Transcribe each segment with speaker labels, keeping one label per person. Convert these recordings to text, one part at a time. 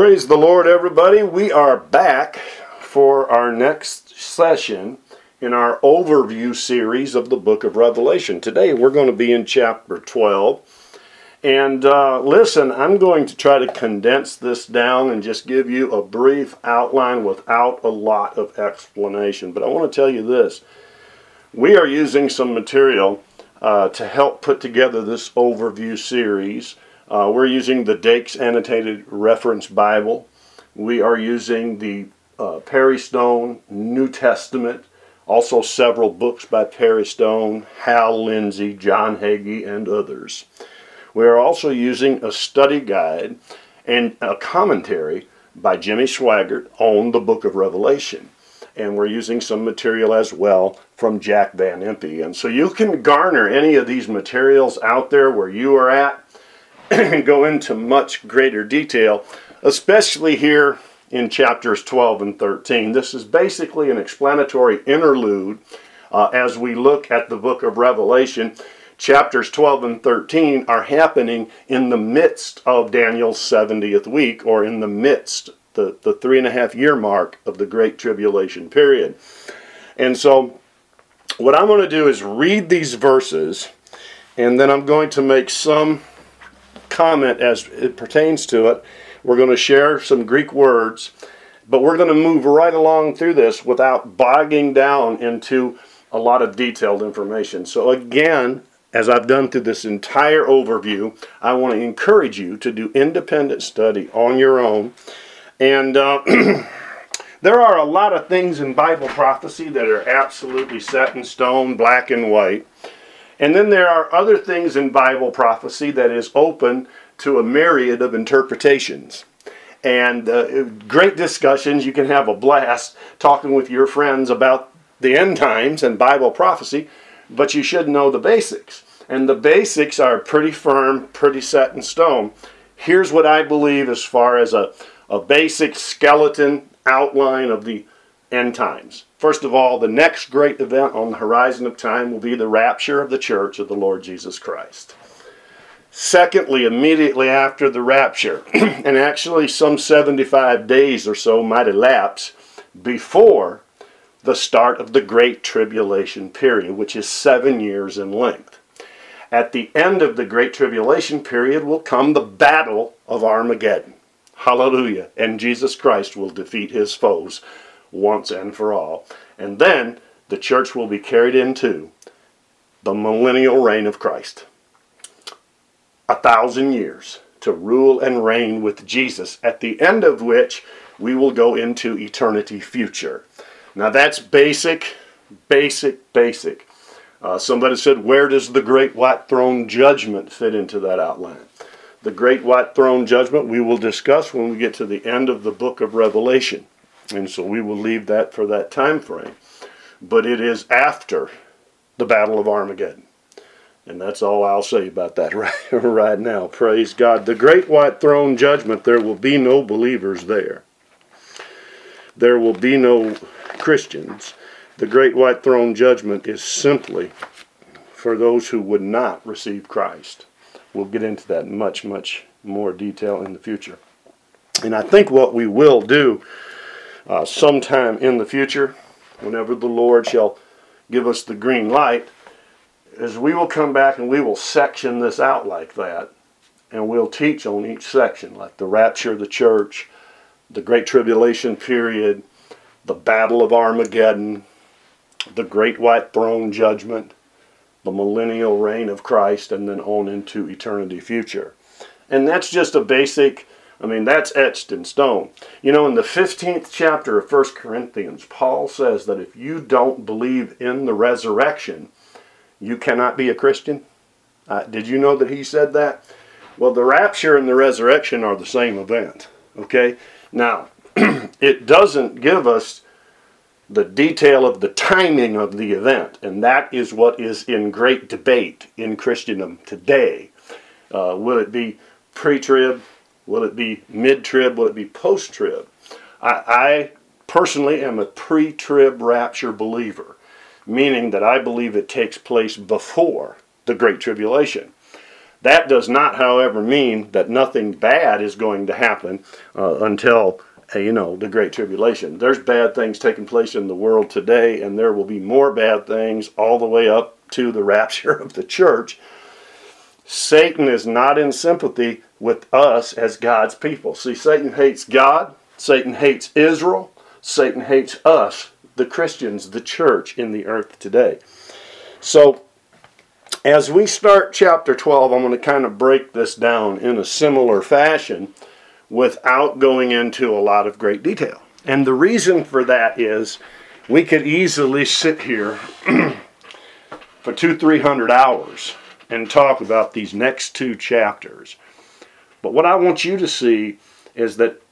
Speaker 1: Praise the Lord, everybody. We are back for our next session in our overview series of the book of Revelation. Today we're going to be in chapter 12. And uh, listen, I'm going to try to condense this down and just give you a brief outline without a lot of explanation. But I want to tell you this we are using some material uh, to help put together this overview series. Uh, we're using the Dake's Annotated Reference Bible. We are using the uh, Perry Stone New Testament, also several books by Perry Stone, Hal Lindsey, John Hagee, and others. We are also using a study guide and a commentary by Jimmy Swaggart on the book of Revelation. And we're using some material as well from Jack Van Impe. And so you can garner any of these materials out there where you are at and go into much greater detail, especially here in chapters 12 and 13. This is basically an explanatory interlude uh, as we look at the book of Revelation. Chapters 12 and 13 are happening in the midst of Daniel's 70th week, or in the midst, the, the three and a half year mark of the Great Tribulation period. And so, what I'm going to do is read these verses, and then I'm going to make some comment as it pertains to it. We're going to share some Greek words, but we're going to move right along through this without bogging down into a lot of detailed information. So, again, as I've done through this entire overview, I want to encourage you to do independent study on your own. And uh, there are a lot of things in Bible prophecy that are absolutely set in stone, black and white. And then there are other things in Bible prophecy that is open to a myriad of interpretations. And uh, great discussions. You can have a blast talking with your friends about the end times and Bible prophecy, but you should know the basics. And the basics are pretty firm, pretty set in stone. Here's what I believe as far as a, a basic skeleton outline of the end times. First of all, the next great event on the horizon of time will be the rapture of the church of the Lord Jesus Christ. Secondly, immediately after the rapture, and actually some 75 days or so might elapse before the start of the Great Tribulation period, which is seven years in length. At the end of the Great Tribulation period will come the battle of Armageddon. Hallelujah. And Jesus Christ will defeat his foes once and for all. And then the church will be carried into the millennial reign of Christ. A thousand years to rule and reign with Jesus, at the end of which we will go into eternity future. Now that's basic, basic, basic. Uh, somebody said, Where does the great white throne judgment fit into that outline? The great white throne judgment we will discuss when we get to the end of the book of Revelation. And so we will leave that for that time frame. But it is after the Battle of Armageddon. And that's all I'll say about that right, right now. Praise God. The great white throne judgment, there will be no believers there. There will be no Christians. The great white throne judgment is simply for those who would not receive Christ. We'll get into that much, much more detail in the future. And I think what we will do uh, sometime in the future, whenever the Lord shall give us the green light, is we will come back and we will section this out like that, and we'll teach on each section, like the rapture of the church, the Great Tribulation period, the Battle of Armageddon, the Great White Throne Judgment, the millennial reign of Christ, and then on into eternity future. And that's just a basic I mean, that's etched in stone. You know, in the 15th chapter of 1 Corinthians, Paul says that if you don't believe in the resurrection, you cannot be a Christian. Uh, did you know that he said that? Well, the rapture and the resurrection are the same event. Okay? Now, it doesn't give us the detail of the timing of the event, and that is what is in great debate in Christendom today. Uh, will it be pre trib? Will it be mid trib? Will it be post trib? I, I personally am a pre trib rapture believer, meaning that I believe it takes place before the Great Tribulation. That does not, however, mean that nothing bad is going to happen uh, until uh, you know the great tribulation. There's bad things taking place in the world today, and there will be more bad things all the way up to the rapture of the church. Satan is not in sympathy with us as God's people. See, Satan hates God, Satan hates Israel, Satan hates us, the Christians, the church in the earth today. So, as we start chapter 12, I'm going to kind of break this down in a similar fashion without going into a lot of great detail. And the reason for that is we could easily sit here for two, three hundred hours and talk about these next two chapters. But what I want you to see is that,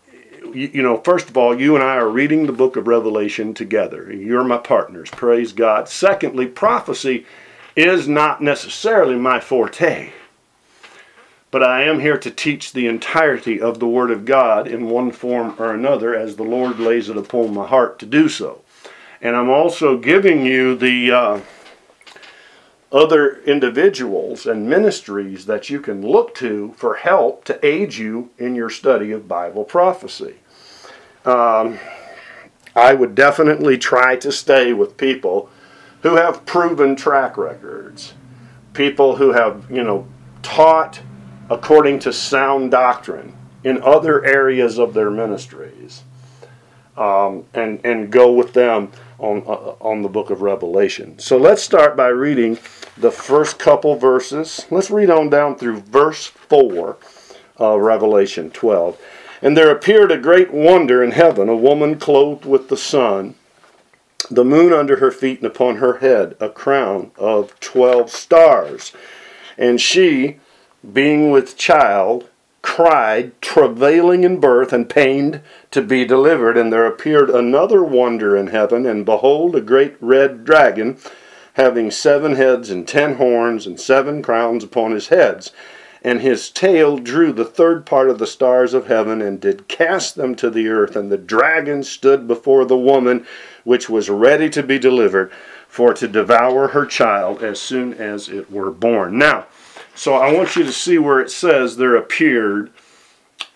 Speaker 1: you know, first of all, you and I are reading the book of Revelation together. You're my partners. Praise God. Secondly, prophecy is not necessarily my forte. But I am here to teach the entirety of the Word of God in one form or another as the Lord lays it upon my heart to do so. And I'm also giving you the uh, other individuals and ministries that you can look to for help to aid you in your study of Bible prophecy. Um, I would definitely try to stay with people who have proven track records, people who have, you know, taught according to sound doctrine in other areas of their ministries, um, and and go with them on uh, on the book of Revelation. So let's start by reading the first couple verses. Let's read on down through verse four of Revelation 12. And there appeared a great wonder in heaven, a woman clothed with the sun, the moon under her feet, and upon her head a crown of twelve stars. And she being with child, cried, travailing in birth, and pained to be delivered. And there appeared another wonder in heaven, and behold, a great red dragon, having seven heads and ten horns, and seven crowns upon his heads. And his tail drew the third part of the stars of heaven, and did cast them to the earth. And the dragon stood before the woman, which was ready to be delivered, for to devour her child as soon as it were born. Now, so I want you to see where it says there appeared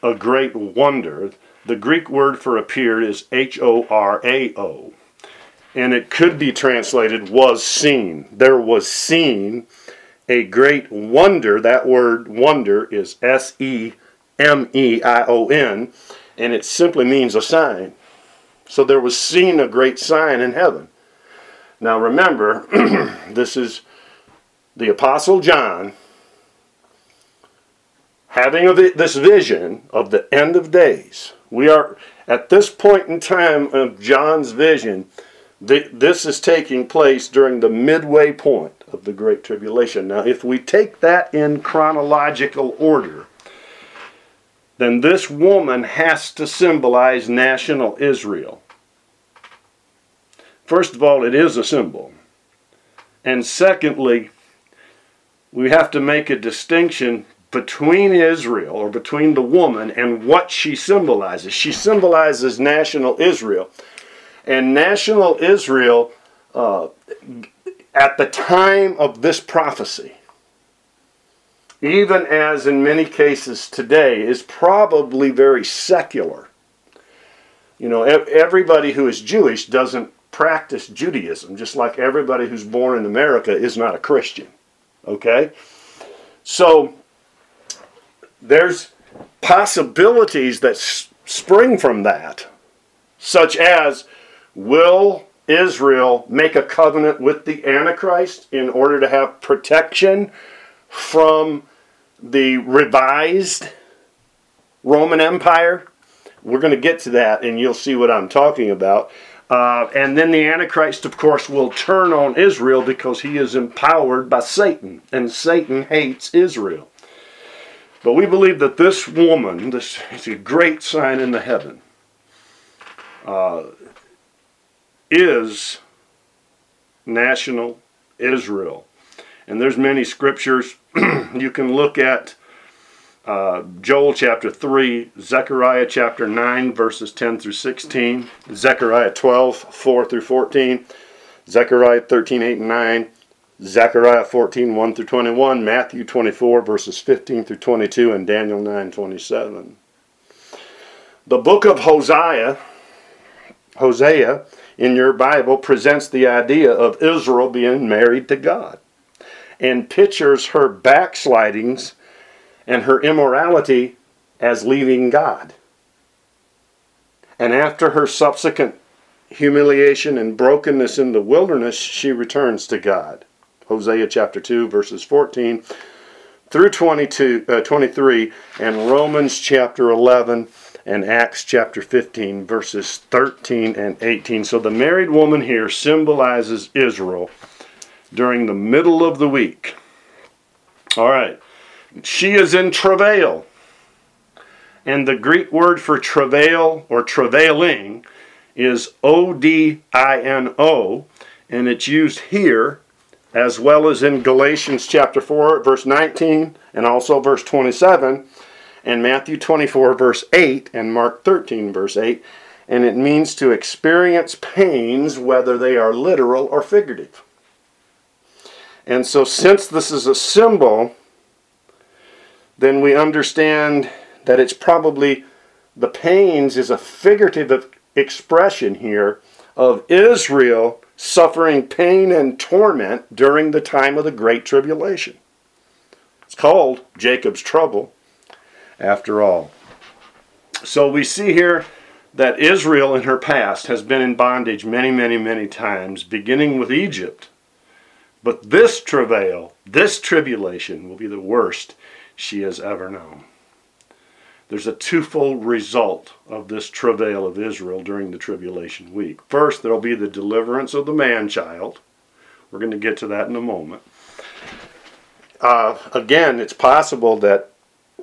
Speaker 1: a great wonder. The Greek word for appeared is H O R A O. And it could be translated was seen. There was seen a great wonder. That word wonder is S E M E I O N. And it simply means a sign. So there was seen a great sign in heaven. Now remember, this is the Apostle John having this vision of the end of days. We are at this point in time of John's vision. This is taking place during the midway point of the Great Tribulation. Now, if we take that in chronological order, then this woman has to symbolize national Israel. First of all, it is a symbol. And secondly, we have to make a distinction between Israel or between the woman and what she symbolizes. She symbolizes national Israel. And national Israel, uh, at the time of this prophecy, even as in many cases today, is probably very secular. You know, everybody who is Jewish doesn't practice Judaism, just like everybody who's born in America is not a Christian. Okay? So, there's possibilities that s- spring from that, such as will Israel make a covenant with the Antichrist in order to have protection from the revised Roman Empire? We're going to get to that and you'll see what I'm talking about. Uh, and then the Antichrist, of course, will turn on Israel because he is empowered by Satan, and Satan hates Israel. But we believe that this woman, this is a great sign in the heaven, uh, is national Israel. And there's many scriptures you can look at. Uh, Joel chapter 3, Zechariah chapter 9, verses 10 through 16, Zechariah 12, 4 through 14, Zechariah 13, 8 and 9, Zechariah 14, 1 through 21, Matthew 24, verses 15 through 22, and Daniel 9, 27. The book of Hosea, Hosea in your Bible presents the idea of Israel being married to God and pictures her backslidings and her immorality as leaving God. And after her subsequent humiliation and brokenness in the wilderness, she returns to God. Hosea chapter 2, verses 14 through 22, uh, 23, and Romans chapter 11 and Acts chapter 15, verses 13 and 18. So the married woman here symbolizes Israel during the middle of the week. All right. She is in travail. And the Greek word for travail or travailing is O D I N O, and it's used here as well as in Galatians chapter 4, verse 19, and also verse 27, and Matthew 24, verse 8, and Mark 13, verse 8. And it means to experience pains, whether they are literal or figurative. And so, since this is a symbol, then we understand that it's probably the pains is a figurative expression here of Israel suffering pain and torment during the time of the Great Tribulation. It's called Jacob's trouble, after all. So we see here that Israel in her past has been in bondage many, many, many times, beginning with Egypt. But this travail, this tribulation, will be the worst she has ever known. There's a twofold result of this travail of Israel during the tribulation week. First, there'll be the deliverance of the man child. We're going to get to that in a moment. Uh, again, it's possible that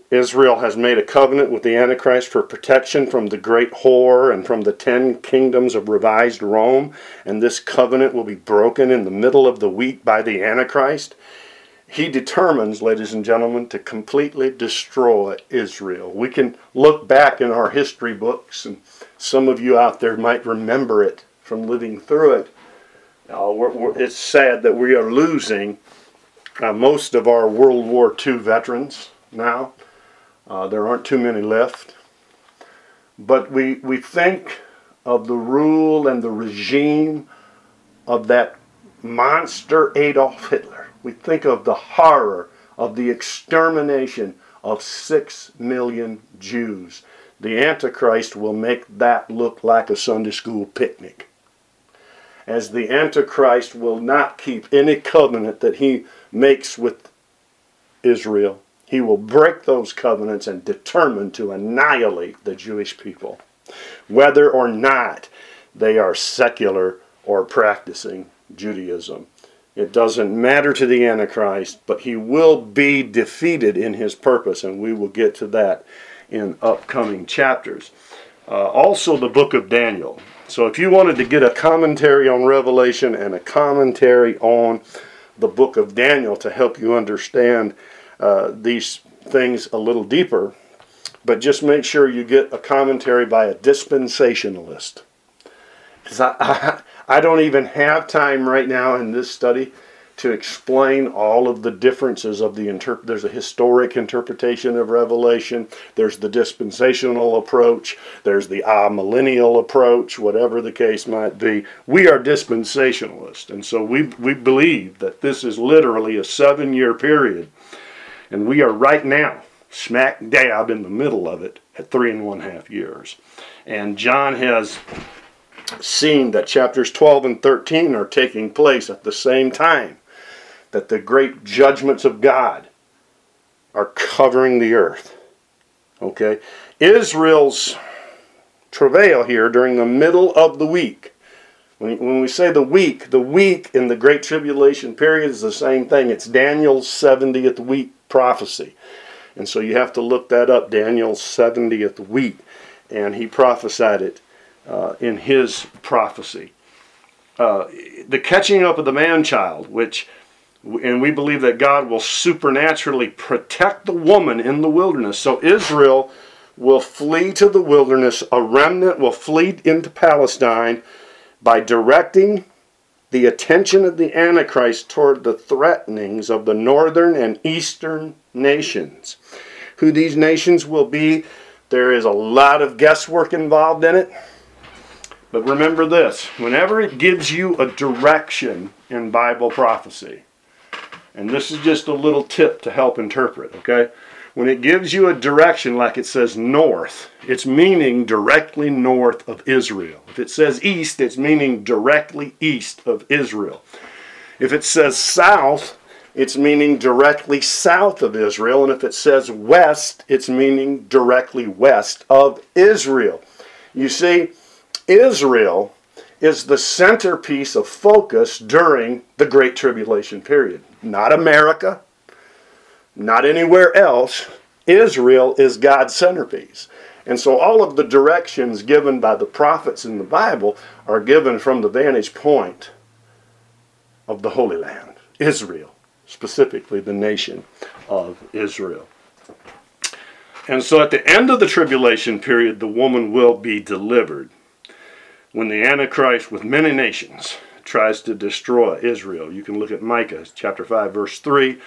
Speaker 1: Israel has made a covenant with the Antichrist for protection from the great whore and from the ten kingdoms of revised Rome, and this covenant will be broken in the middle of the week by the Antichrist he determines, ladies and gentlemen, to completely destroy Israel. We can look back in our history books, and some of you out there might remember it from living through it. Uh, we're, we're, it's sad that we are losing uh, most of our World War II veterans now. Uh, there aren't too many left. But we, we think of the rule and the regime of that monster Adolf Hitler we think of the horror of the extermination of six million Jews. The Antichrist will make that look like a Sunday school picnic. As the Antichrist will not keep any covenant that he makes with Israel, he will break those covenants and determine to annihilate the Jewish people, whether or not they are secular or practicing Judaism. It doesn't matter to the Antichrist, but he will be defeated in his purpose, and we will get to that in upcoming chapters. Uh, also, the book of Daniel. So, if you wanted to get a commentary on Revelation and a commentary on the book of Daniel to help you understand uh, these things a little deeper, but just make sure you get a commentary by a dispensationalist. I, I, I don't even have time right now in this study to explain all of the differences of the interp- there's a historic interpretation of revelation there's the dispensational approach there's the amillennial approach whatever the case might be. We are dispensationalists and so we we believe that this is literally a seven year period and we are right now smack dab in the middle of it at three and one half years. And john has seen that chapters 12 and 13 are taking place at the same time, that the great judgments of God are covering the earth. Okay? Israel's travail here during the middle of the week. When, we say the week, the week in the Great Tribulation period is the same thing. It's Daniel's 70th week prophecy. And so you have to look that up, Daniel's 70th week. And he prophesied it uh, in his prophecy. Uh, the catching up of the man child, which, and we believe that God will supernaturally protect the woman in the wilderness. So Israel will flee to the wilderness, a remnant will flee into Palestine by directing the attention of the Antichrist toward the threatenings of the northern and eastern nations. Who these nations will be, there is a lot of guesswork involved in it. But remember this whenever it gives you a direction in Bible prophecy, and this is just a little tip to help interpret, okay? When it gives you a direction, like it says north, it's meaning directly north of Israel. If it says east, it's meaning directly east of Israel. If it says south, it's meaning directly south of Israel. And if it says west, it's meaning directly west of Israel. You see, Israel is the centerpiece of focus during the Great Tribulation period. Not America, not anywhere else. Israel is God's centerpiece. And so all of the directions given by the prophets in the Bible are given from the vantage point of the Holy Land, Israel, specifically the nation of Israel. And so at the end of the tribulation period, the woman will be delivered when the Antichrist with many nations tries to destroy Israel. You can look at Micah chapter 5 verse 3,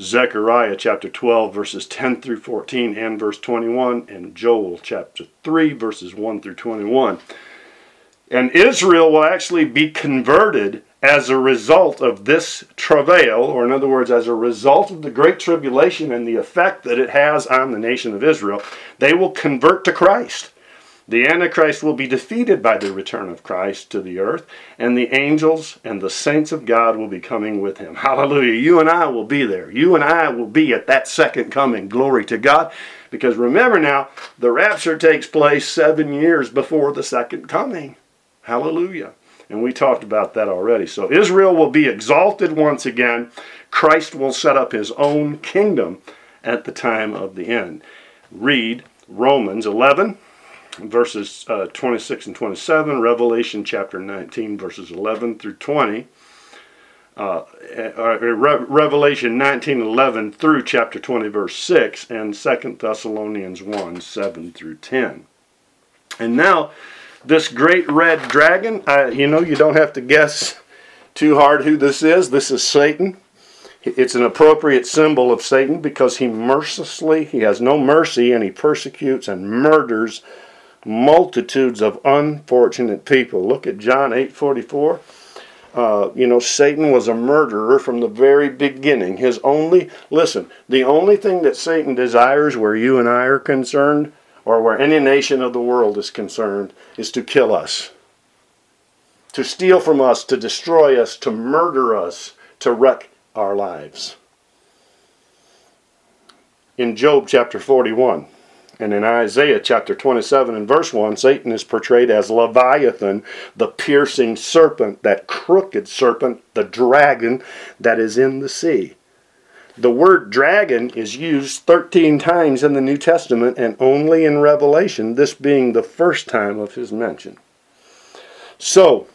Speaker 1: Zechariah chapter 12 verses 10 through 14 and verse 21 and Joel chapter 3 verses 1 through 21. And Israel will actually be converted as a result of this travail, or in other words, as a result of the Great Tribulation and the effect that it has on the nation of Israel, they will convert to Christ. The Antichrist will be defeated by the return of Christ to the earth, and the angels and the saints of God will be coming with him. Hallelujah. You and I will be there. You and I will be at that second coming. Glory to God. Because remember now, the rapture takes place seven years before the second coming. Hallelujah. And we talked about that already. So Israel will be exalted once again. Christ will set up his own kingdom at the time of the end. Read Romans 11 verses uh, 26 and 27, Revelation chapter 19, verses 11 through 20, uh, uh, Re- Revelation 19, 11 through chapter 20, verse 6, and 2 Thessalonians 1, 7 through 10. And now, this great red dragon, you know, you don't have to guess too hard who this is. This is Satan. It's an appropriate symbol of Satan because he mercilessly, he has no mercy, and he persecutes and murders multitudes of unfortunate people. Look at John 8:44. Uh, you know, Satan was a murderer from the very beginning. His only, listen, the only thing that Satan desires where you and I are concerned, or where any nation of the world is concerned, is to kill us, to steal from us, to destroy us, to murder us, to wreck our lives. In Job chapter 41, and in Isaiah chapter 27 and verse 1, Satan is portrayed as Leviathan, the piercing serpent, that crooked serpent, the dragon that is in the sea. The word dragon is used 13 times in the New Testament and only in Revelation, this being the first time of his mention. So,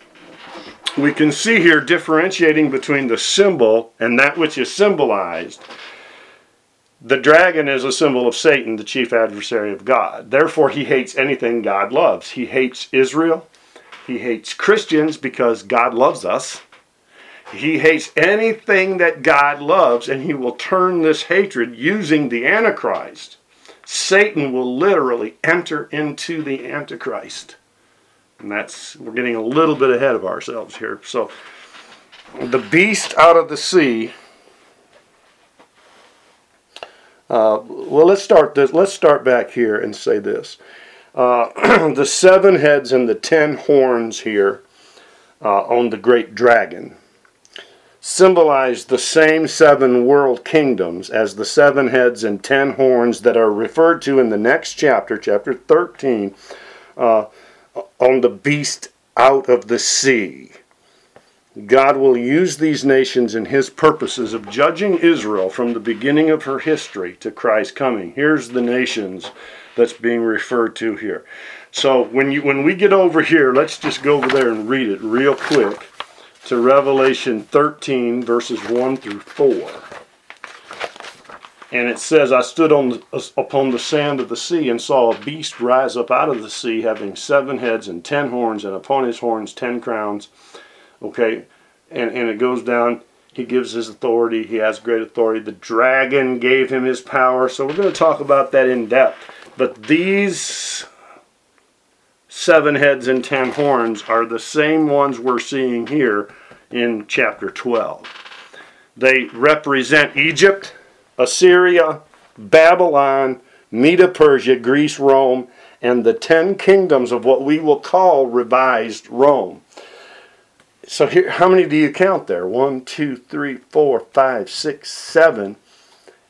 Speaker 1: we can see here differentiating between the symbol and that which is symbolized the dragon is a symbol of Satan, the chief adversary of God. Therefore, he hates anything God loves. He hates Israel. He hates Christians because God loves us. He hates anything that God loves, and he will turn this hatred using the Antichrist. Satan will literally enter into the Antichrist. And that's, we're getting a little bit ahead of ourselves here. So, the beast out of the sea uh, well, let's start this. Let's start back here and say this: uh, the seven heads and the ten horns here uh, on the great dragon symbolize the same seven world kingdoms as the seven heads and ten horns that are referred to in the next chapter, chapter thirteen, uh, on the beast out of the sea. God will use these nations in his purposes of judging Israel from the beginning of her history to Christ's coming. Here's the nations that's being referred to here. So when you when we get over here, let's just go over there and read it real quick to Revelation 13 verses 1 through 4. And it says, I stood on uh, upon the sand of the sea and saw a beast rise up out of the sea, having seven heads and ten horns, and upon his horns ten crowns Okay, and, and it goes down. He gives his authority. He has great authority. The dragon gave him his power. So we're going to talk about that in depth. But these seven heads and ten horns are the same ones we're seeing here in chapter 12. They represent Egypt, Assyria, Babylon, Medo Persia, Greece, Rome, and the ten kingdoms of what we will call revised Rome. So here, how many do you count there? One, two, three, four, five, six, seven,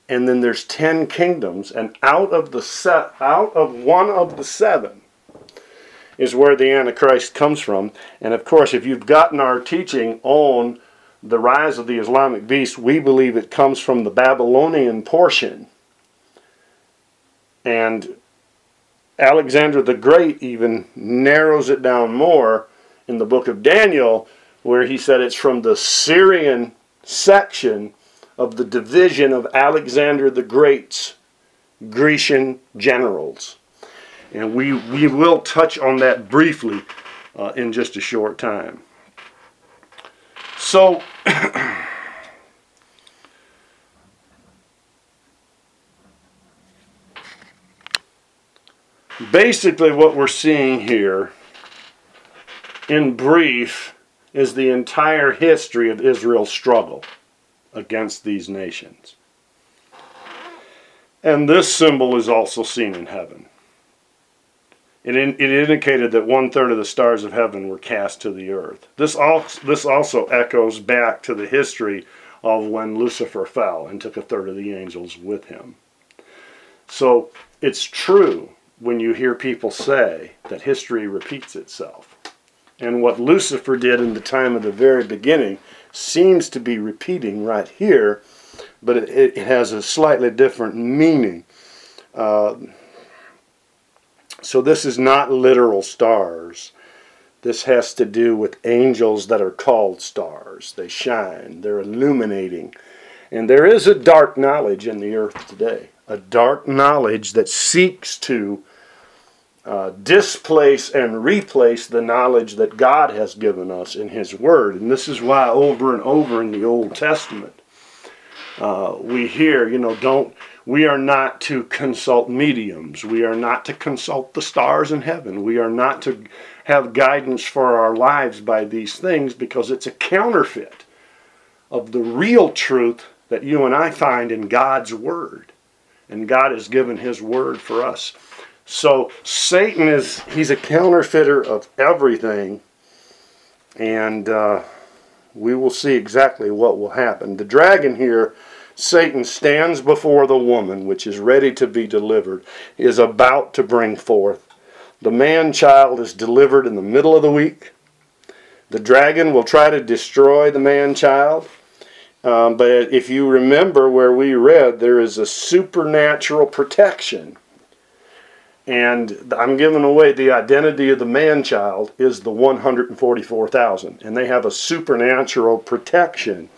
Speaker 1: and then there's ten kingdoms, and out of the set, out of one of the seven is where the Antichrist comes from. And of course, if you've gotten our teaching on the rise of the Islamic beast, we believe it comes from the Babylonian portion. And Alexander the Great even narrows it down more in the book of Daniel, where he said it's from the Syrian section of the division of Alexander the Great's Grecian generals. And we, we will touch on that briefly uh, in just a short time. So, basically, what we're seeing here, in brief, is the entire history of Israel's struggle against these nations. And this symbol is also seen in heaven. It, in, it indicated that one third of the stars of heaven were cast to the earth. This also, this also echoes back to the history of when Lucifer fell and took a third of the angels with him. So it's true when you hear people say that history repeats itself. And what Lucifer did in the time of the very beginning seems to be repeating right here, but it, it has a slightly different meaning. Uh, so this is not literal stars. This has to do with angels that are called stars. They shine, they're illuminating. And there is a dark knowledge in the earth today, a dark knowledge that seeks to uh, displace and replace the knowledge that God has given us in His Word. And this is why, over and over in the Old Testament, uh, we hear, you know, don't we are not to consult mediums. We are not to consult the stars in heaven. We are not to have guidance for our lives by these things because it's a counterfeit of the real truth that you and I find in God's Word. And God has given His Word for us. So Satan is, he's a counterfeiter of everything. And uh, we will see exactly what will happen. The dragon here Satan stands before the woman, which is ready to be delivered, is about to bring forth. The man child is delivered in the middle of the week. The dragon will try to destroy the man child. Um, but if you remember where we read, there is a supernatural protection. And I'm giving away the identity of the man child is the 144,000. And they have a supernatural protection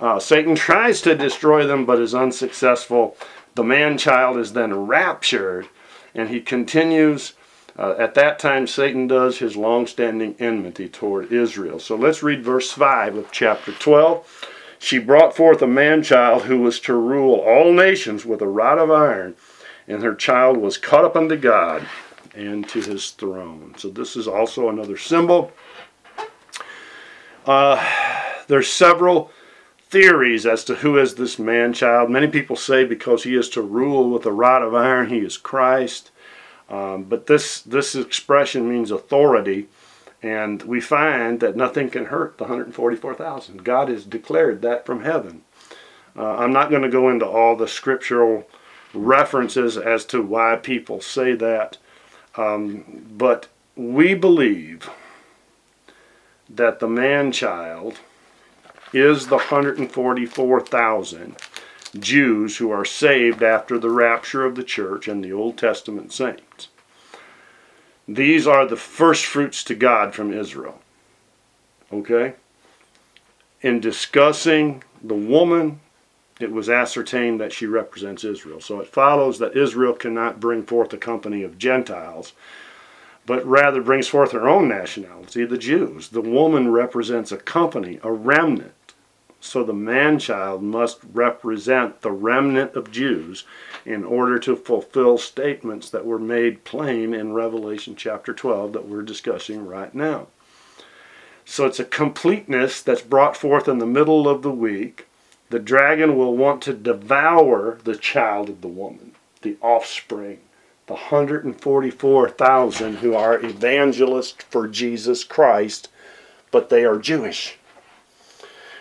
Speaker 1: uh, Satan tries to destroy them but is unsuccessful. The man child is then raptured, and he continues. Uh, at that time, Satan does his long standing enmity toward Israel. So let's read verse 5 of chapter 12. She brought forth a man child who was to rule all nations with a rod of iron, and her child was caught up unto God and to his throne. So this is also another symbol. Uh, there's several theories as to who is this man child. Many people say because he is to rule with a rod of iron, he is Christ. Um, but this this expression means authority, and we find that nothing can hurt the 144,000. God has declared that from heaven. Uh, I'm not going to go into all the scriptural references as to why people say that, um, but we believe that the man child is the 144,000 Jews who are saved after the rapture of the church and the Old Testament saints. These are the first fruits to God from Israel. Okay? In discussing the woman, it was ascertained that she represents Israel. So it follows that Israel cannot bring forth a company of Gentiles but rather brings forth her own nationality, the Jews. The woman represents a company, a remnant. So the man child must represent the remnant of Jews in order to fulfill statements that were made plain in Revelation chapter 12 that we're discussing right now. So it's a completeness that's brought forth in the middle of the week. The dragon will want to devour the child of the woman, the offspring, the 144,000 who are evangelists for Jesus Christ, but they are Jewish.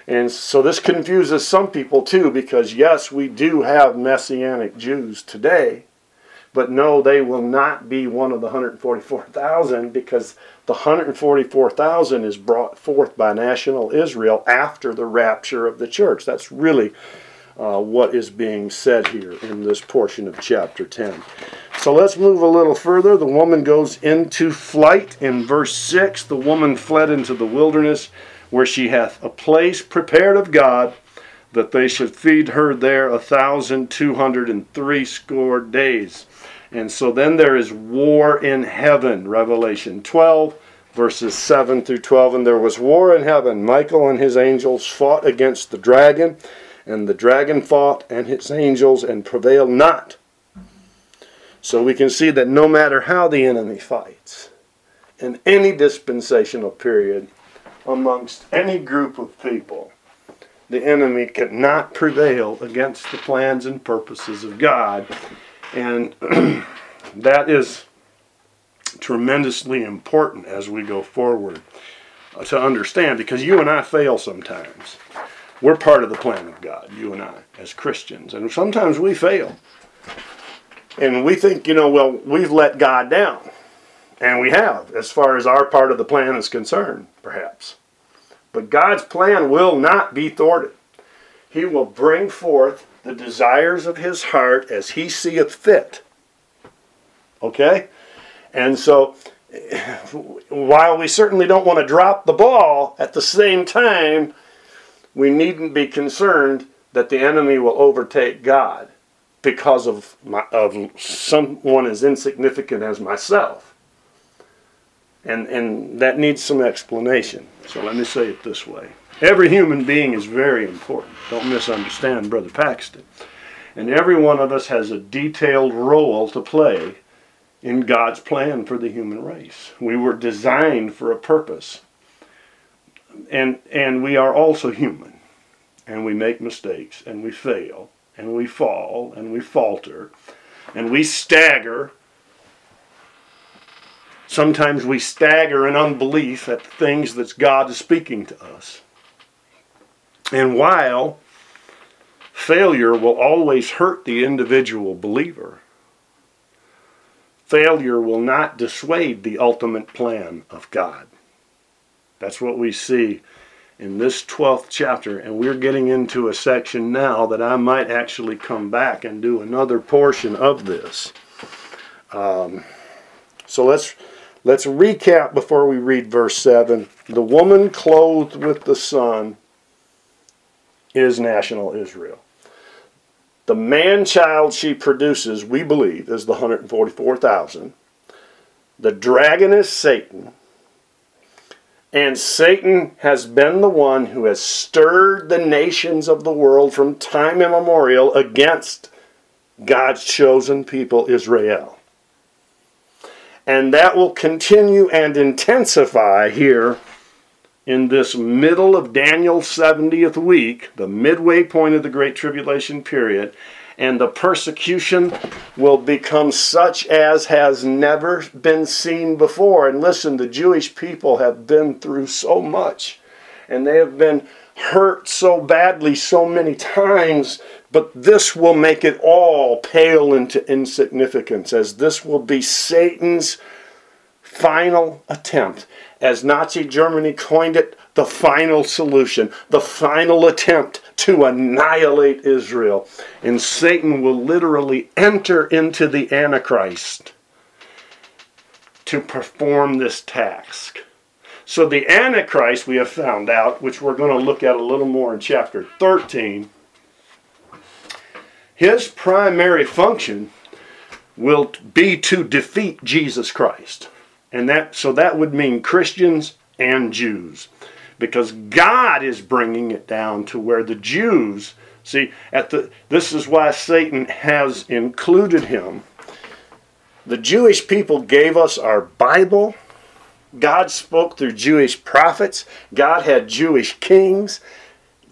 Speaker 1: And so this confuses some people too, because yes, we do have Messianic Jews today, but no, they will not be one of the 144,000 because the 144,000 is brought forth by national Israel after the rapture of the church. That's really uh, what is being said here in this portion of chapter 10. So let's move a little further. The woman goes into flight in verse 6. The woman fled into the wilderness where she hath a place prepared of God, that they should feed her there a thousand two hundred and three score days. And so then there is war in heaven, Revelation 12, verses 7 through 12. And there was war in heaven. Michael and his angels fought against the dragon, and the dragon fought and his angels and prevailed not. So we can see that no matter how the enemy fights, in any dispensational period, amongst any group of people, the enemy cannot prevail against the plans and purposes of God. And that is tremendously important as we go forward to understand because you and I fail sometimes. We're part of the plan of God, you and I, as Christians. And sometimes we fail. And we think, you know, well, we've let God down. And we have, as far as our part of the plan is concerned, perhaps. But God's plan will not be thwarted. He will bring forth the desires of his heart as he seeth fit. Okay? And so, while we certainly don't want to drop the ball, at the same time, we needn't be concerned that the enemy will overtake God because of, my, of someone as insignificant as myself. And, and that needs some explanation. So let me say it this way. Every human being is very important. Don't misunderstand Brother Paxton. And every one of us has a detailed role to play in God's plan for the human race. We were designed for a purpose. And, and we are also human. And we make mistakes and we fail and we fall and we falter and we stagger Sometimes we stagger in unbelief at the things that God is speaking to us. And while failure will always hurt the individual believer, failure will not dissuade the ultimate plan of God. That's what we see in this 12th chapter, and we're getting into a section now that I might actually come back and do another portion of this. Um, so let's Let's recap before we read verse 7. The woman clothed with the sun is national Israel. The man child she produces, we believe, is the 144,000. The dragon is Satan. And Satan has been the one who has stirred the nations of the world from time immemorial against God's chosen people, Israel. And that will continue and intensify here in this middle of Daniel's 70th week, the midway point of the Great Tribulation period. And the persecution will become such as has never been seen before. And listen, the Jewish people have been through so much, and they have been hurt so badly so many times but this will make it all pale into insignificance, as this will be Satan's final attempt. As Nazi Germany coined it, the final solution, the final attempt to annihilate Israel. And Satan will literally enter into the Antichrist to perform this task. So, the Antichrist, we have found out, which we're going to look at a little more in chapter 13 his primary function will be to defeat Jesus Christ. And that so that would mean Christians and Jews. Because God is bringing it down to where the Jews see at the this is why Satan has included him. The Jewish people gave us our Bible. God spoke through Jewish prophets. God had Jewish kings.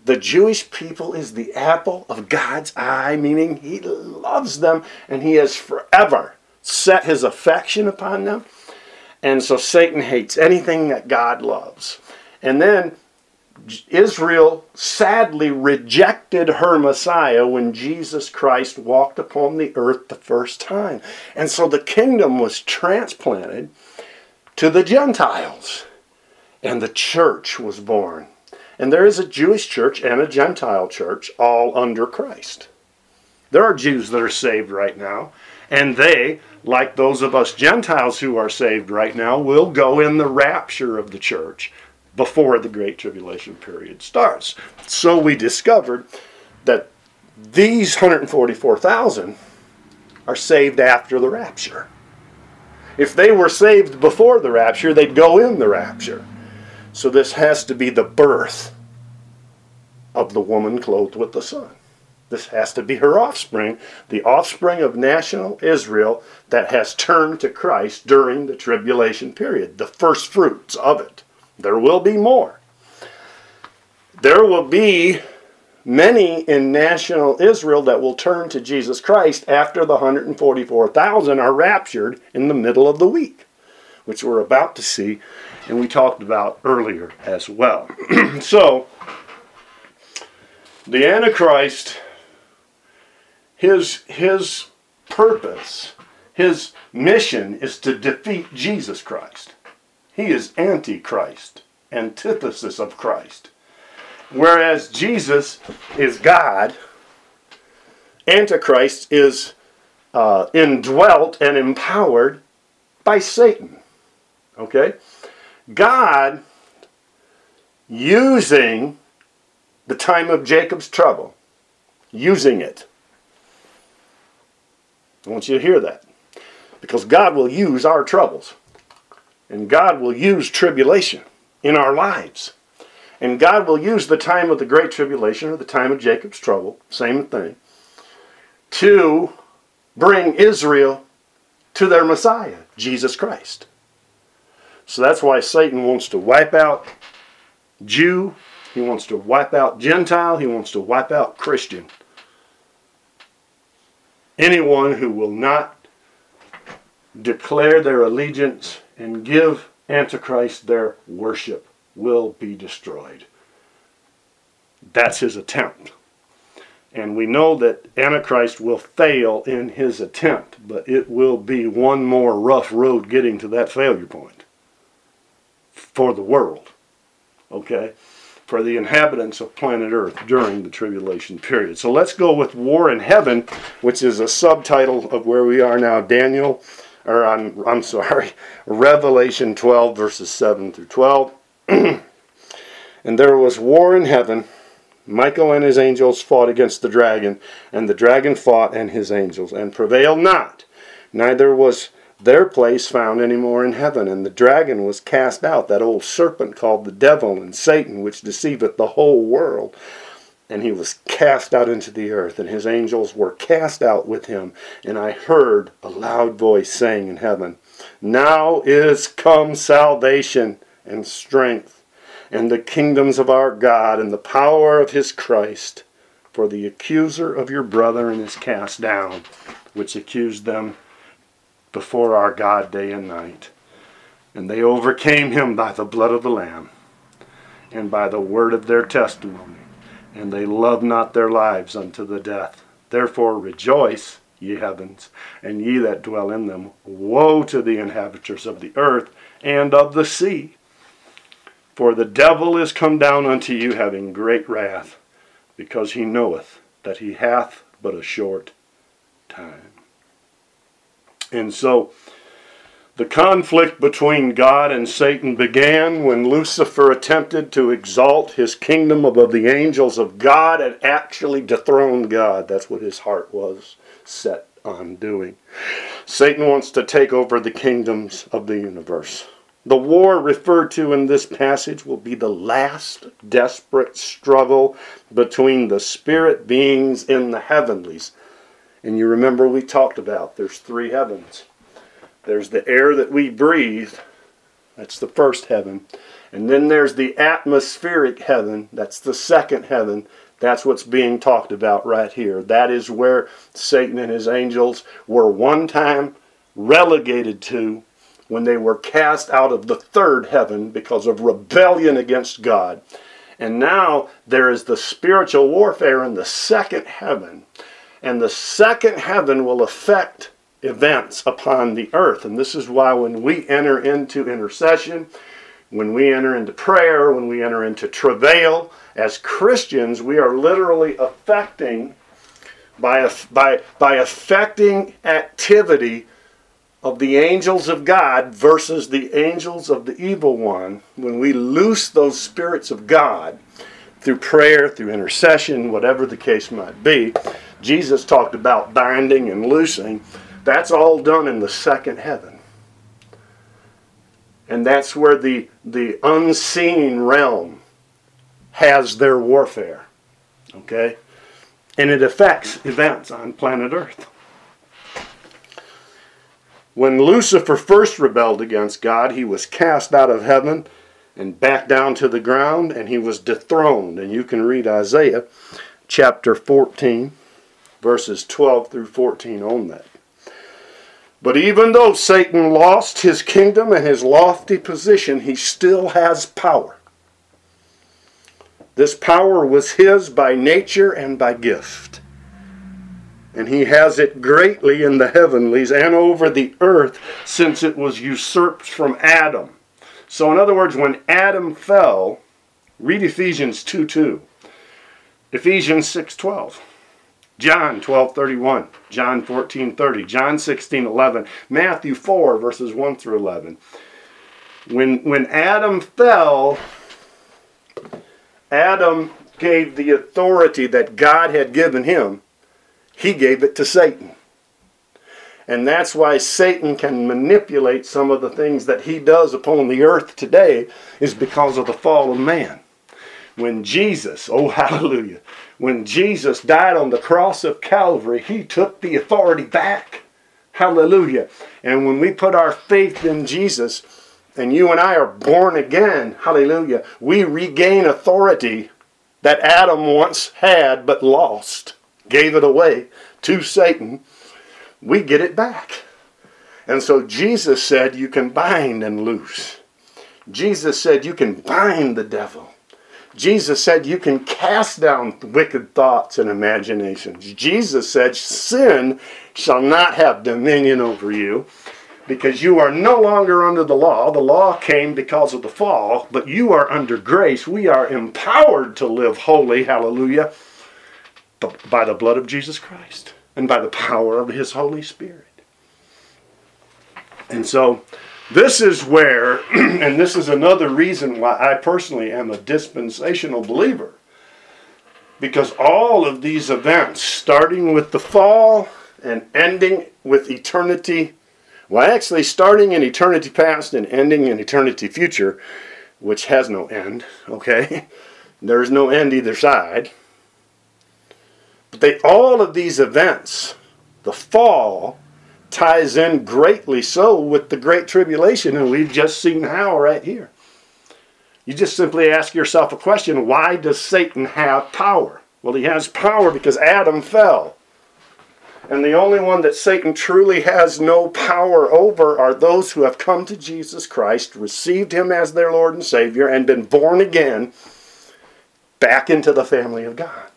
Speaker 1: The Jewish people is the apple of God's eye, meaning He loves them and He has forever set His affection upon them. And so Satan hates anything that God loves. And then Israel sadly rejected her Messiah when Jesus Christ walked upon the earth the first time. And so the kingdom was transplanted to the Gentiles, and the church was born. And there is a Jewish church and a Gentile church all under Christ. There are Jews that are saved right now, and they, like those of us Gentiles who are saved right now, will go in the rapture of the church before the Great Tribulation period starts. So we discovered that these 144,000 are saved after the rapture. If they were saved before the rapture, they'd go in the rapture. So this has to be the birth of the woman clothed with the sun. This has to be her offspring, the offspring of national Israel that has turned to Christ during the tribulation period, the first fruits of it. There will be more. There will be many in national Israel that will turn to Jesus Christ after the 144,000 are raptured in the middle of the week, which we're about to see and we talked about earlier as well. so, the Antichrist, his, his purpose, his mission is to defeat Jesus Christ. He is Antichrist, antithesis of Christ. Whereas Jesus is God, Antichrist is uh, indwelt and empowered by Satan. Okay? God using the time of Jacob's trouble, using it. I want you to hear that. Because God will use our troubles. And God will use tribulation in our lives. And God will use the time of the Great Tribulation or the time of Jacob's trouble, same thing, to bring Israel to their Messiah, Jesus Christ. So that's why Satan wants to wipe out Jew, he wants to wipe out Gentile, he wants to wipe out Christian. Anyone who will not declare their allegiance and give Antichrist their worship will be destroyed. That's his attempt. And we know that Antichrist will fail in his attempt, but it will be one more rough road getting to that failure point for the world. Okay? For the inhabitants of planet Earth during the tribulation period. So let's go with War in Heaven, which is a subtitle of where we are now. Daniel, or I'm, I'm sorry, Revelation 12, verses 7 through 12. and there was war in heaven. Michael and his angels fought against the dragon, and the dragon fought and his angels, and prevailed not. Neither was their place found any more in heaven. And the dragon was cast out, that old serpent called the devil and Satan, which deceiveth the whole world. And he was cast out into the earth, and his angels were cast out with him. And I heard a loud voice saying in heaven, Now is come salvation and strength, and the kingdoms of our God, and the power of his Christ. For the accuser of your brethren is cast down, which accused them before our God day and night. And they overcame him by the blood of the Lamb and by the word of their testimony. And they loved not their lives unto the death. Therefore rejoice, ye heavens, and ye that dwell in them. Woe to the inhabitants of the earth and of the sea. For the devil is come down unto you having great wrath, because he knoweth that he hath but a short time. And so the conflict between God and Satan began when Lucifer attempted to exalt his kingdom above the angels of God and actually dethrone God. That's what his heart was set on doing. Satan wants to take over the kingdoms of the universe. The war referred to in this passage will be the last desperate struggle between the spirit beings in the heavenlies. And you remember we talked about there's three heavens. There's the air that we breathe, that's the first heaven. And then there's the atmospheric heaven, that's the second heaven. That's what's being talked about right here. That is where Satan and his angels were one time relegated to when they were cast out of the third heaven because of rebellion against God. And now there is the spiritual warfare in the second heaven. And the second heaven will affect events upon the earth. And this is why when we enter into intercession, when we enter into prayer, when we enter into travail, as Christians, we are literally affecting, by, by, by affecting activity of the angels of God versus the angels of the evil one, when we loose those spirits of God through prayer, through intercession, whatever the case might be, Jesus talked about binding and loosing. That's all done in the second heaven. And that's where the, the unseen realm has their warfare. Okay? And it affects events on planet Earth. When Lucifer first rebelled against God, he was cast out of heaven and back down to the ground, and he was dethroned. And you can read Isaiah chapter 14, verses 12 through 14 on that. But even though Satan lost his kingdom and his lofty position, he still has power. This power was his by nature and by gift. And he has it greatly in the heavenlies and over the earth since it was usurped from Adam. So, in other words, when Adam fell, read Ephesians 2 2, Ephesians 6 12. John 12:31, John 14:30, John 16:11, Matthew 4 verses 1 through 11. When when Adam fell, Adam gave the authority that God had given him, he gave it to Satan. And that's why Satan can manipulate some of the things that he does upon the earth today is because of the fall of man. When Jesus, oh hallelujah, when Jesus died on the cross of Calvary, he took the authority back. Hallelujah. And when we put our faith in Jesus, and you and I are born again, hallelujah, we regain authority that Adam once had but lost, gave it away to Satan. We get it back. And so Jesus said, You can bind and loose. Jesus said, You can bind the devil. Jesus said you can cast down wicked thoughts and imaginations. Jesus said sin shall not have dominion over you because you are no longer under the law. The law came because of the fall, but you are under grace. We are empowered to live holy, hallelujah, by the blood of Jesus Christ and by the power of his Holy Spirit. And so, this is where, and this is another reason why I personally am a dispensational believer. Because all of these events, starting with the fall and ending with eternity, well, actually, starting in eternity past and ending in eternity future, which has no end, okay? There's no end either side. But they, all of these events, the fall, ties in greatly so with the Great Tribulation, and we've just seen how right here. You just simply ask yourself a question why does Satan have power? Well, he has power because Adam fell. And the only one that Satan truly has no power over are those who have come to Jesus Christ, received him as their Lord and Savior, and been born again back into the family of God.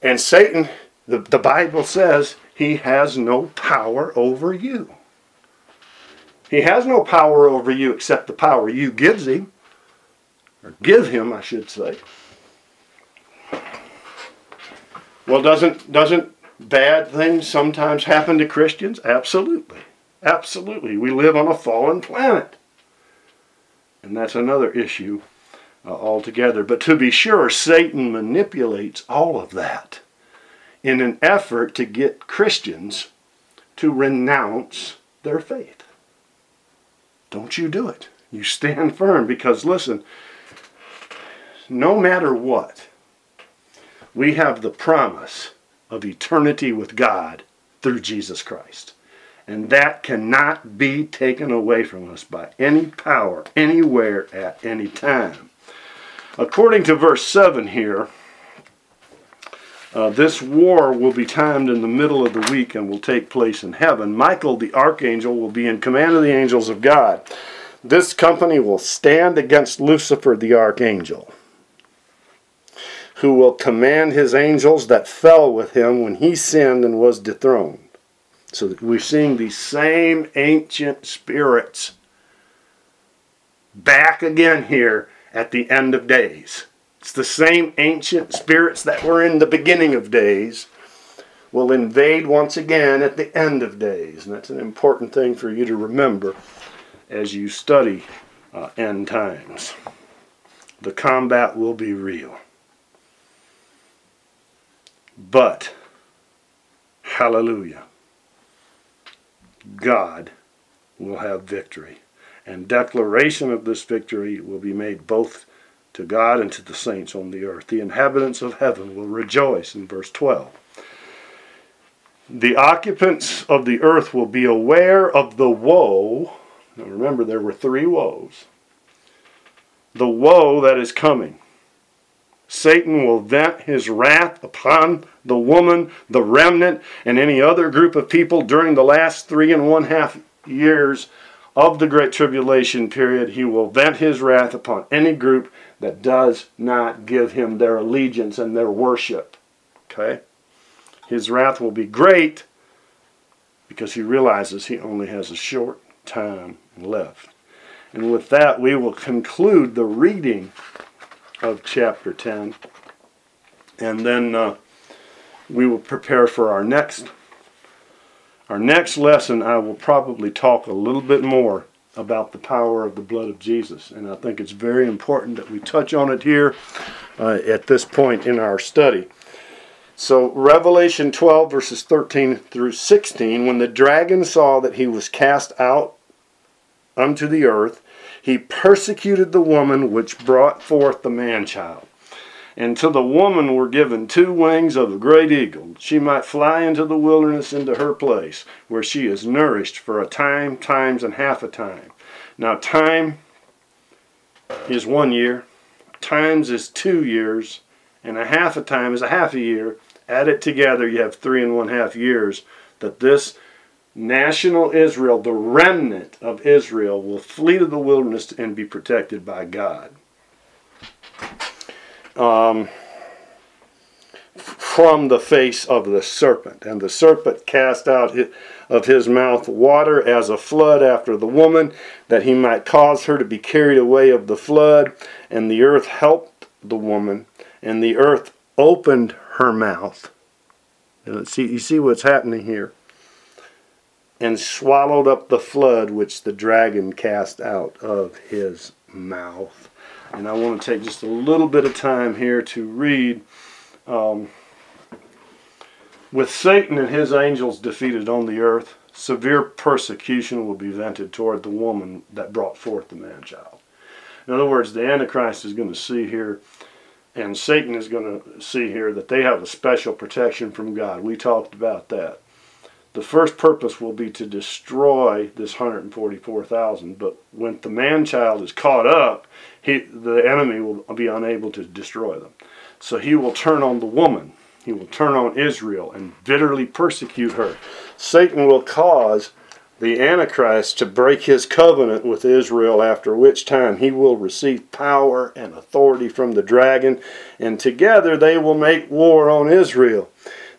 Speaker 1: And Satan, the, the Bible says, he has no power over you. He has no power over you except the power you gives him, or give him, I should say. Well, doesn't doesn't bad things sometimes happen to Christians? Absolutely. Absolutely. We live on a fallen planet. And that's another issue uh, altogether. But to be sure, Satan manipulates all of that in an effort to get Christians to renounce their faith. Don't you do it. You stand firm because, listen, no matter what, we have the promise of eternity with God through Jesus Christ. And that cannot be taken away from us by any power, anywhere, at any time. According to verse 7 here, uh, this war will be timed in the middle of the week and will take place in heaven. Michael, the archangel, will be in command of the angels of God. This company will stand against Lucifer, the archangel, who will command his angels that fell with him when he sinned and was dethroned. So we're seeing these same ancient spirits back again here at the end of days. It's the same ancient spirits that were in the beginning of days will invade once again at the end of days. And that's an important thing for you to remember as you study uh, end times. The combat will be real. But, hallelujah, God will have victory. And declaration of this victory will be made both to God and to the saints on the earth. The inhabitants of heaven will rejoice in verse 12. The occupants of the earth will be aware of the woe. Now remember, there were three woes. The woe that is coming. Satan will vent his wrath upon the woman, the remnant, and any other group of people during the last three and one half years of the Great Tribulation period. He will vent his wrath upon any group that does not give him their allegiance and their worship. Okay? His wrath will be great because he realizes he only has a short time left. And with that, we will conclude the reading of chapter 10. And then uh, we will prepare for our next our next lesson I will probably talk a little bit more about the power of the blood of Jesus and I think it's very important that we touch on it here uh, at this point in our study. So Revelation 12 verses 13 through 16 when the dragon saw that he was cast out unto the earth he persecuted the woman which brought forth the man child. And to the woman were given two wings of a great eagle. She might fly into the wilderness into her place, where she is nourished for a time, times, and half a time. Now, time is one year, times is two years, and a half a time is a half a year. Add it together, you have three and one half years that this national Israel, the remnant of Israel, will flee to the wilderness and be protected by God. Um, from the face of the serpent. And the serpent cast out of his mouth water as a flood after the woman, that he might cause her to be carried away of the flood. And the earth helped the woman, and the earth opened her mouth. And see, you see what's happening here and swallowed up the flood which the dragon cast out of his mouth. And I want to take just a little bit of time here to read. Um, with Satan and his angels defeated on the earth, severe persecution will be vented toward the woman that brought forth the man child. In other words, the Antichrist is going to see here, and Satan is going to see here that they have a special protection from God. We talked about that the first purpose will be to destroy this 144,000. But when the man child is caught up, he, the enemy will be unable to destroy them. So he will turn on the woman. He will turn on Israel and bitterly persecute her. Satan will cause the Antichrist to break his covenant with Israel, after which time he will receive power and authority from the dragon, and together they will make war on Israel.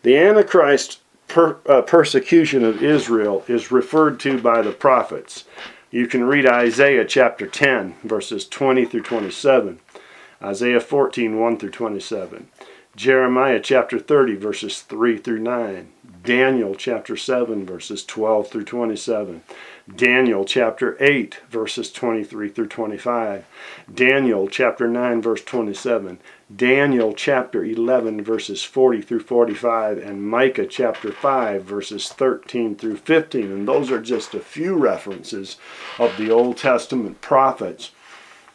Speaker 1: The Antichrist per, uh, persecution of Israel is referred to by the prophets. You can read Isaiah chapter 10, verses 20 through 27, Isaiah 14, 1 through 27, Jeremiah chapter 30, verses 3 through 9. Daniel chapter 7, verses 12 through 27. Daniel chapter 8, verses 23 through 25. Daniel chapter 9, verse 27. Daniel chapter 11, verses 40 through 45. And Micah chapter 5, verses 13 through 15. And those are just a few references of the Old Testament prophets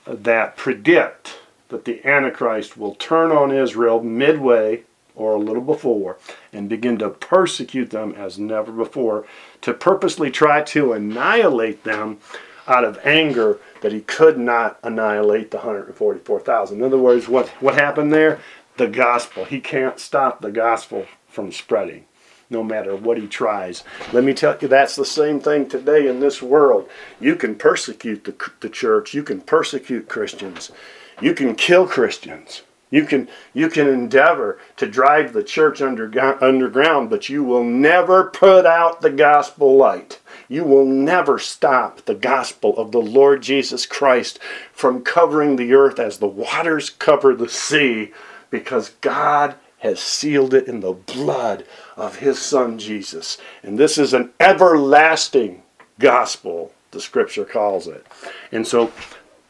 Speaker 1: that predict that the Antichrist will turn on Israel midway or a little before and begin to persecute them as never before, to purposely try to annihilate them out of anger that he could not annihilate the 144,000. In other words, what, what happened there? The gospel. He can't stop the gospel from spreading no matter what he tries. Let me tell you, that's the same thing today in this world. You can persecute the, the church, you can persecute Christians, you can kill Christians. You can, you can endeavor to drive the church under, underground, but you will never put out the gospel light. You will never stop the gospel of the Lord Jesus Christ from covering the earth as the waters cover the sea because God has sealed it in the blood of his son Jesus. And this is an everlasting gospel, the scripture calls it. And so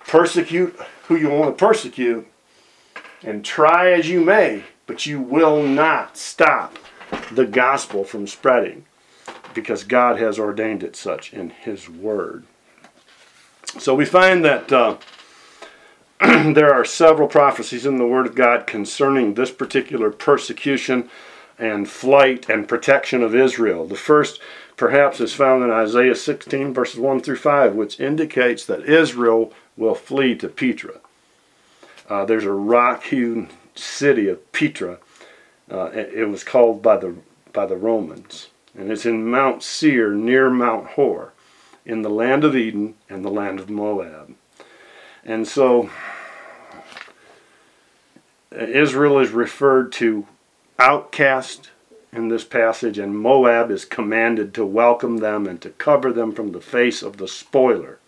Speaker 1: persecute who you want to persecute and try as you may, but you will not stop the gospel from spreading because God has ordained it such in His Word. So we find that uh, there are several prophecies in the Word of God concerning this particular persecution and flight and protection of Israel. The first, perhaps, is found in Isaiah 16, verses 1 through 5, which indicates that Israel will flee to Petra. Uh, there's a rock-hewn city of Petra. Uh, it was called by the by the Romans, and it's in Mount Seir near Mount Hor, in the land of Edom and the land of Moab. And so Israel is referred to outcast in this passage, and Moab is commanded to welcome them and to cover them from the face of the spoiler.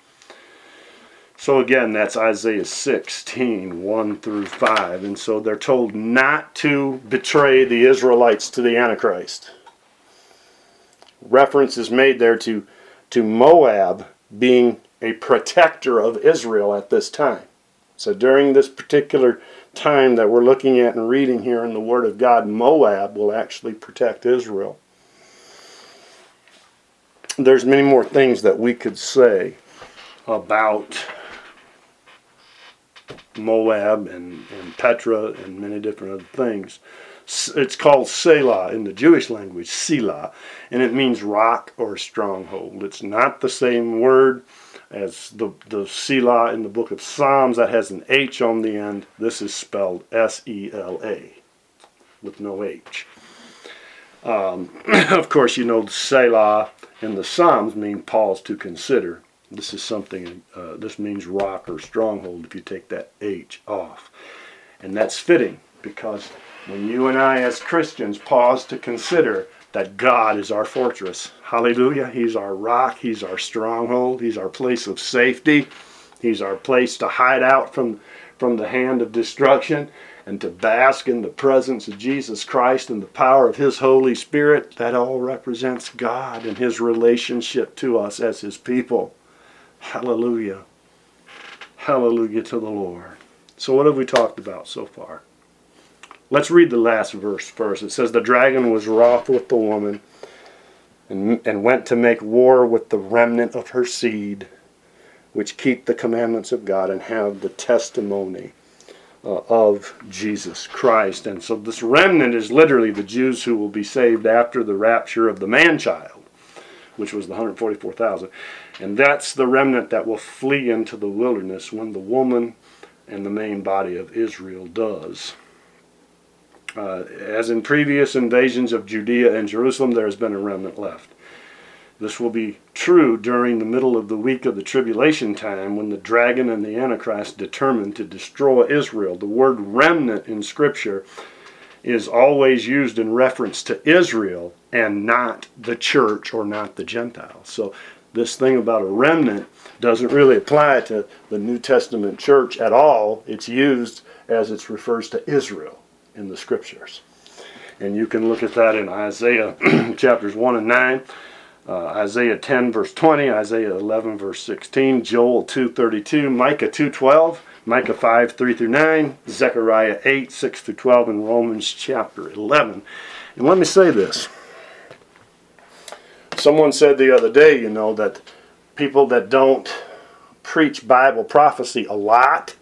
Speaker 1: So again, that's Isaiah 16, 1 through 5. And so they're told not to betray the Israelites to the Antichrist. Reference is made there to, to Moab being a protector of Israel at this time. So during this particular time that we're looking at and reading here in the Word of God, Moab will actually protect Israel. There's many more things that we could say about Moab and, and Petra and many different other things. It's called Selah in the Jewish language, Selah, and it means rock or stronghold. It's not the same word as the, the Selah in the book of Psalms that has an H on the end. This is spelled S E L A with no H. Um, of course, you know, the Selah in the Psalms mean pause to consider. This is something, uh, this means rock or stronghold if you take that H off. And that's fitting because when you and I, as Christians, pause to consider that God is our fortress, hallelujah, He's our rock, He's our stronghold, He's our place of safety, He's our place to hide out from, from the hand of destruction and to bask in the presence of Jesus Christ and the power of His Holy Spirit. That all represents God and His relationship to us as His people. Hallelujah. Hallelujah to the Lord. So, what have we talked about so far? Let's read the last verse first. It says, The dragon was wroth with the woman and, and went to make war with the remnant of her seed, which keep the commandments of God and have the testimony uh, of Jesus Christ. And so, this remnant is literally the Jews who will be saved after the rapture of the man child, which was the 144,000. And that's the remnant that will flee into the wilderness when the woman and the main body of Israel does. Uh, as in previous invasions of Judea and Jerusalem, there has been a remnant left. This will be true during the middle of the week of the tribulation time when the dragon and the Antichrist determine to destroy Israel. The word remnant in Scripture is always used in reference to Israel and not the church or not the Gentiles. So this thing about a remnant doesn't really apply to the New Testament church at all. It's used as it refers to Israel. In the scriptures. And you can look at that in Isaiah chapters 1 and 9, uh, Isaiah 10 verse 20, Isaiah 11 verse 16, Joel 2:32, Micah 2:12, Micah 5 3 through 9, Zechariah 8 6 through 12, and Romans chapter 11. And let me say this. Someone said the other day, you know, that people that don't preach Bible prophecy a lot,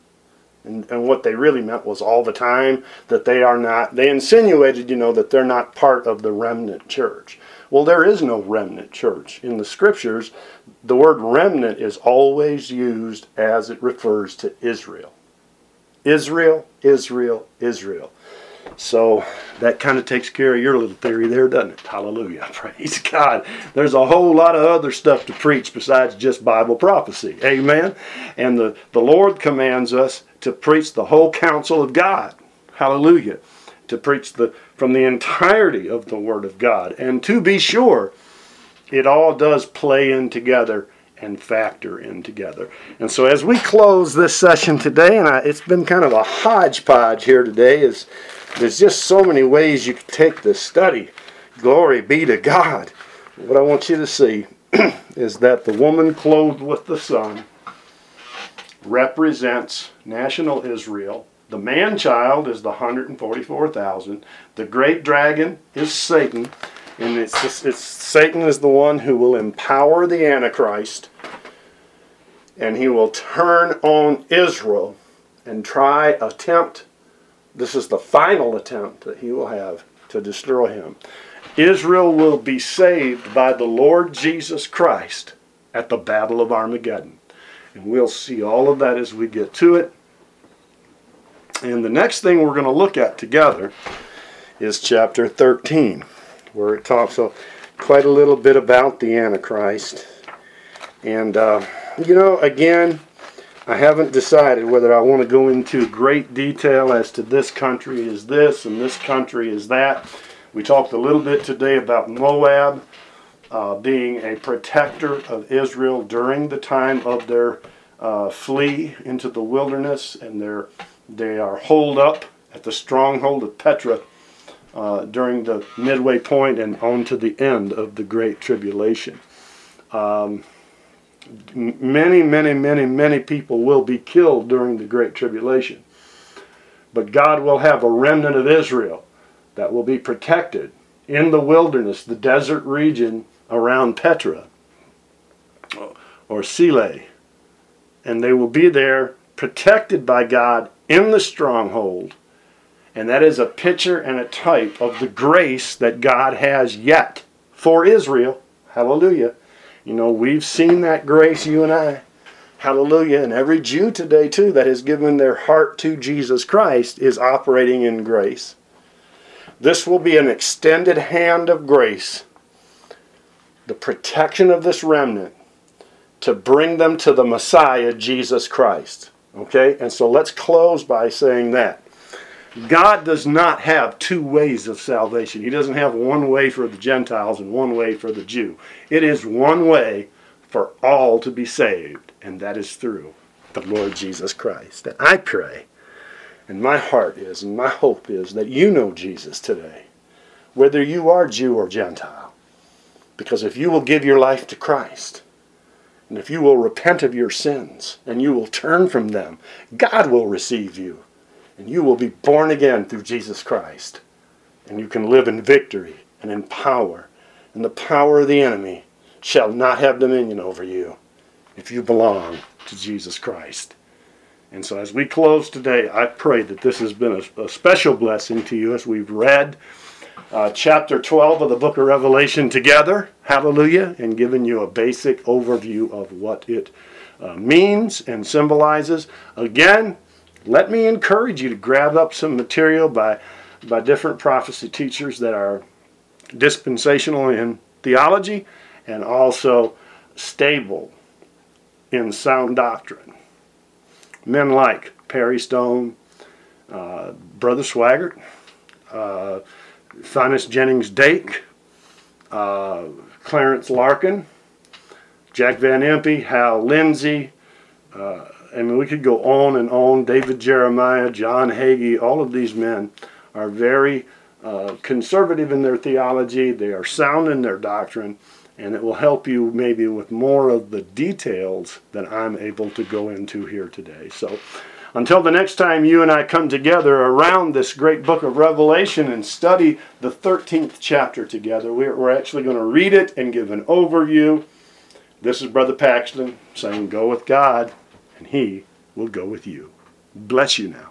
Speaker 1: and, and what they really meant was all the time, that they are not, they insinuated, you know, that they're not part of the remnant church. Well, there is no remnant church. In the scriptures, the word remnant is always used as it refers to Israel. Israel, Israel, Israel. So that kind of takes care of your little theory there, doesn't it? Hallelujah. Praise God. There's a whole lot of other stuff to preach besides just Bible prophecy. Amen. And the, the Lord commands us to preach the whole counsel of God. Hallelujah. To preach the from the entirety of the Word of God. And to be sure, it all does play in together and factor in together. And so as we close this session today, and I, it's been kind of a hodgepodge here today, is there's just so many ways you can take this study. Glory be to God. What I want you to see is that the woman clothed with the sun represents national Israel. The man child is the 144,000. The great dragon is Satan. And it's, just, it's Satan is the one who will empower the Antichrist and he will turn on Israel and try attempt this is the final attempt that he will have to destroy him. Israel will be saved by the Lord Jesus Christ at the Battle of Armageddon. And we'll see all of that as we get to it. And the next thing we're going to look at together is chapter 13, where it talks quite a little bit about the Antichrist. And, uh, you know, again, I haven't decided whether I want to go into great detail as to this country is this and this country is that. We talked a little bit today about Moab uh, being a protector of Israel during the time of their uh, flee into the wilderness, and they're, they are holed up at the stronghold of Petra uh, during the midway point and on to the end of the Great Tribulation. Um, many, many, many, many people will be killed during the Great Tribulation. But God will have a remnant of Israel that will be protected in the wilderness, the desert region around Petra or Sile. And they will be there protected by God in the stronghold. And that is a picture and a type of the grace that God has yet for Israel. Hallelujah you know, we've seen that grace, you and I. Hallelujah. And every Jew today, too, that has given their heart to Jesus Christ is operating in grace. This will be an extended hand of grace, the protection of this remnant to bring them to the Messiah, Jesus Christ. Okay? And so let's close by saying that. God does not have two ways of salvation. He doesn't have one way for the Gentiles and one way for the Jew. It is one way for all to be saved, and that is through the Lord Jesus Christ. And I pray, and my heart is, and my hope is that you know Jesus today, whether you are Jew or Gentile. Because if you will give your life to Christ, and if you will repent of your sins, and you will turn from them, God will receive you and you will be born again through Jesus Christ. And you can live in victory and in power. And the power of the enemy shall not have dominion over you if you belong to Jesus Christ. And so, as we close today, I pray that this has been a, a special blessing to you as we've read uh, chapter 12 of the book of Revelation together. Hallelujah. And given you a basic overview of what it uh, means and symbolizes. Again, let me encourage you to grab up some material by, by different prophecy teachers that are dispensational in theology and also stable in sound doctrine. Men like Perry Stone, uh, Brother Swaggart, uh, Jennings Dake, uh, Clarence Larkin, Jack Van Impe, Hal Lindsey, uh, I mean, we could go on and on. David Jeremiah, John Hagee, all of these men are very uh, conservative in their theology, they are sound in their doctrine, and it will help you maybe with more of the details that I'm able to go into here today. So, until the next time you and I come together around this great book of Revelation and study the 13th chapter together, we're actually going to read it and give an overview. This is Brother Paxton saying, Go with God, and He will go with you. Bless you now.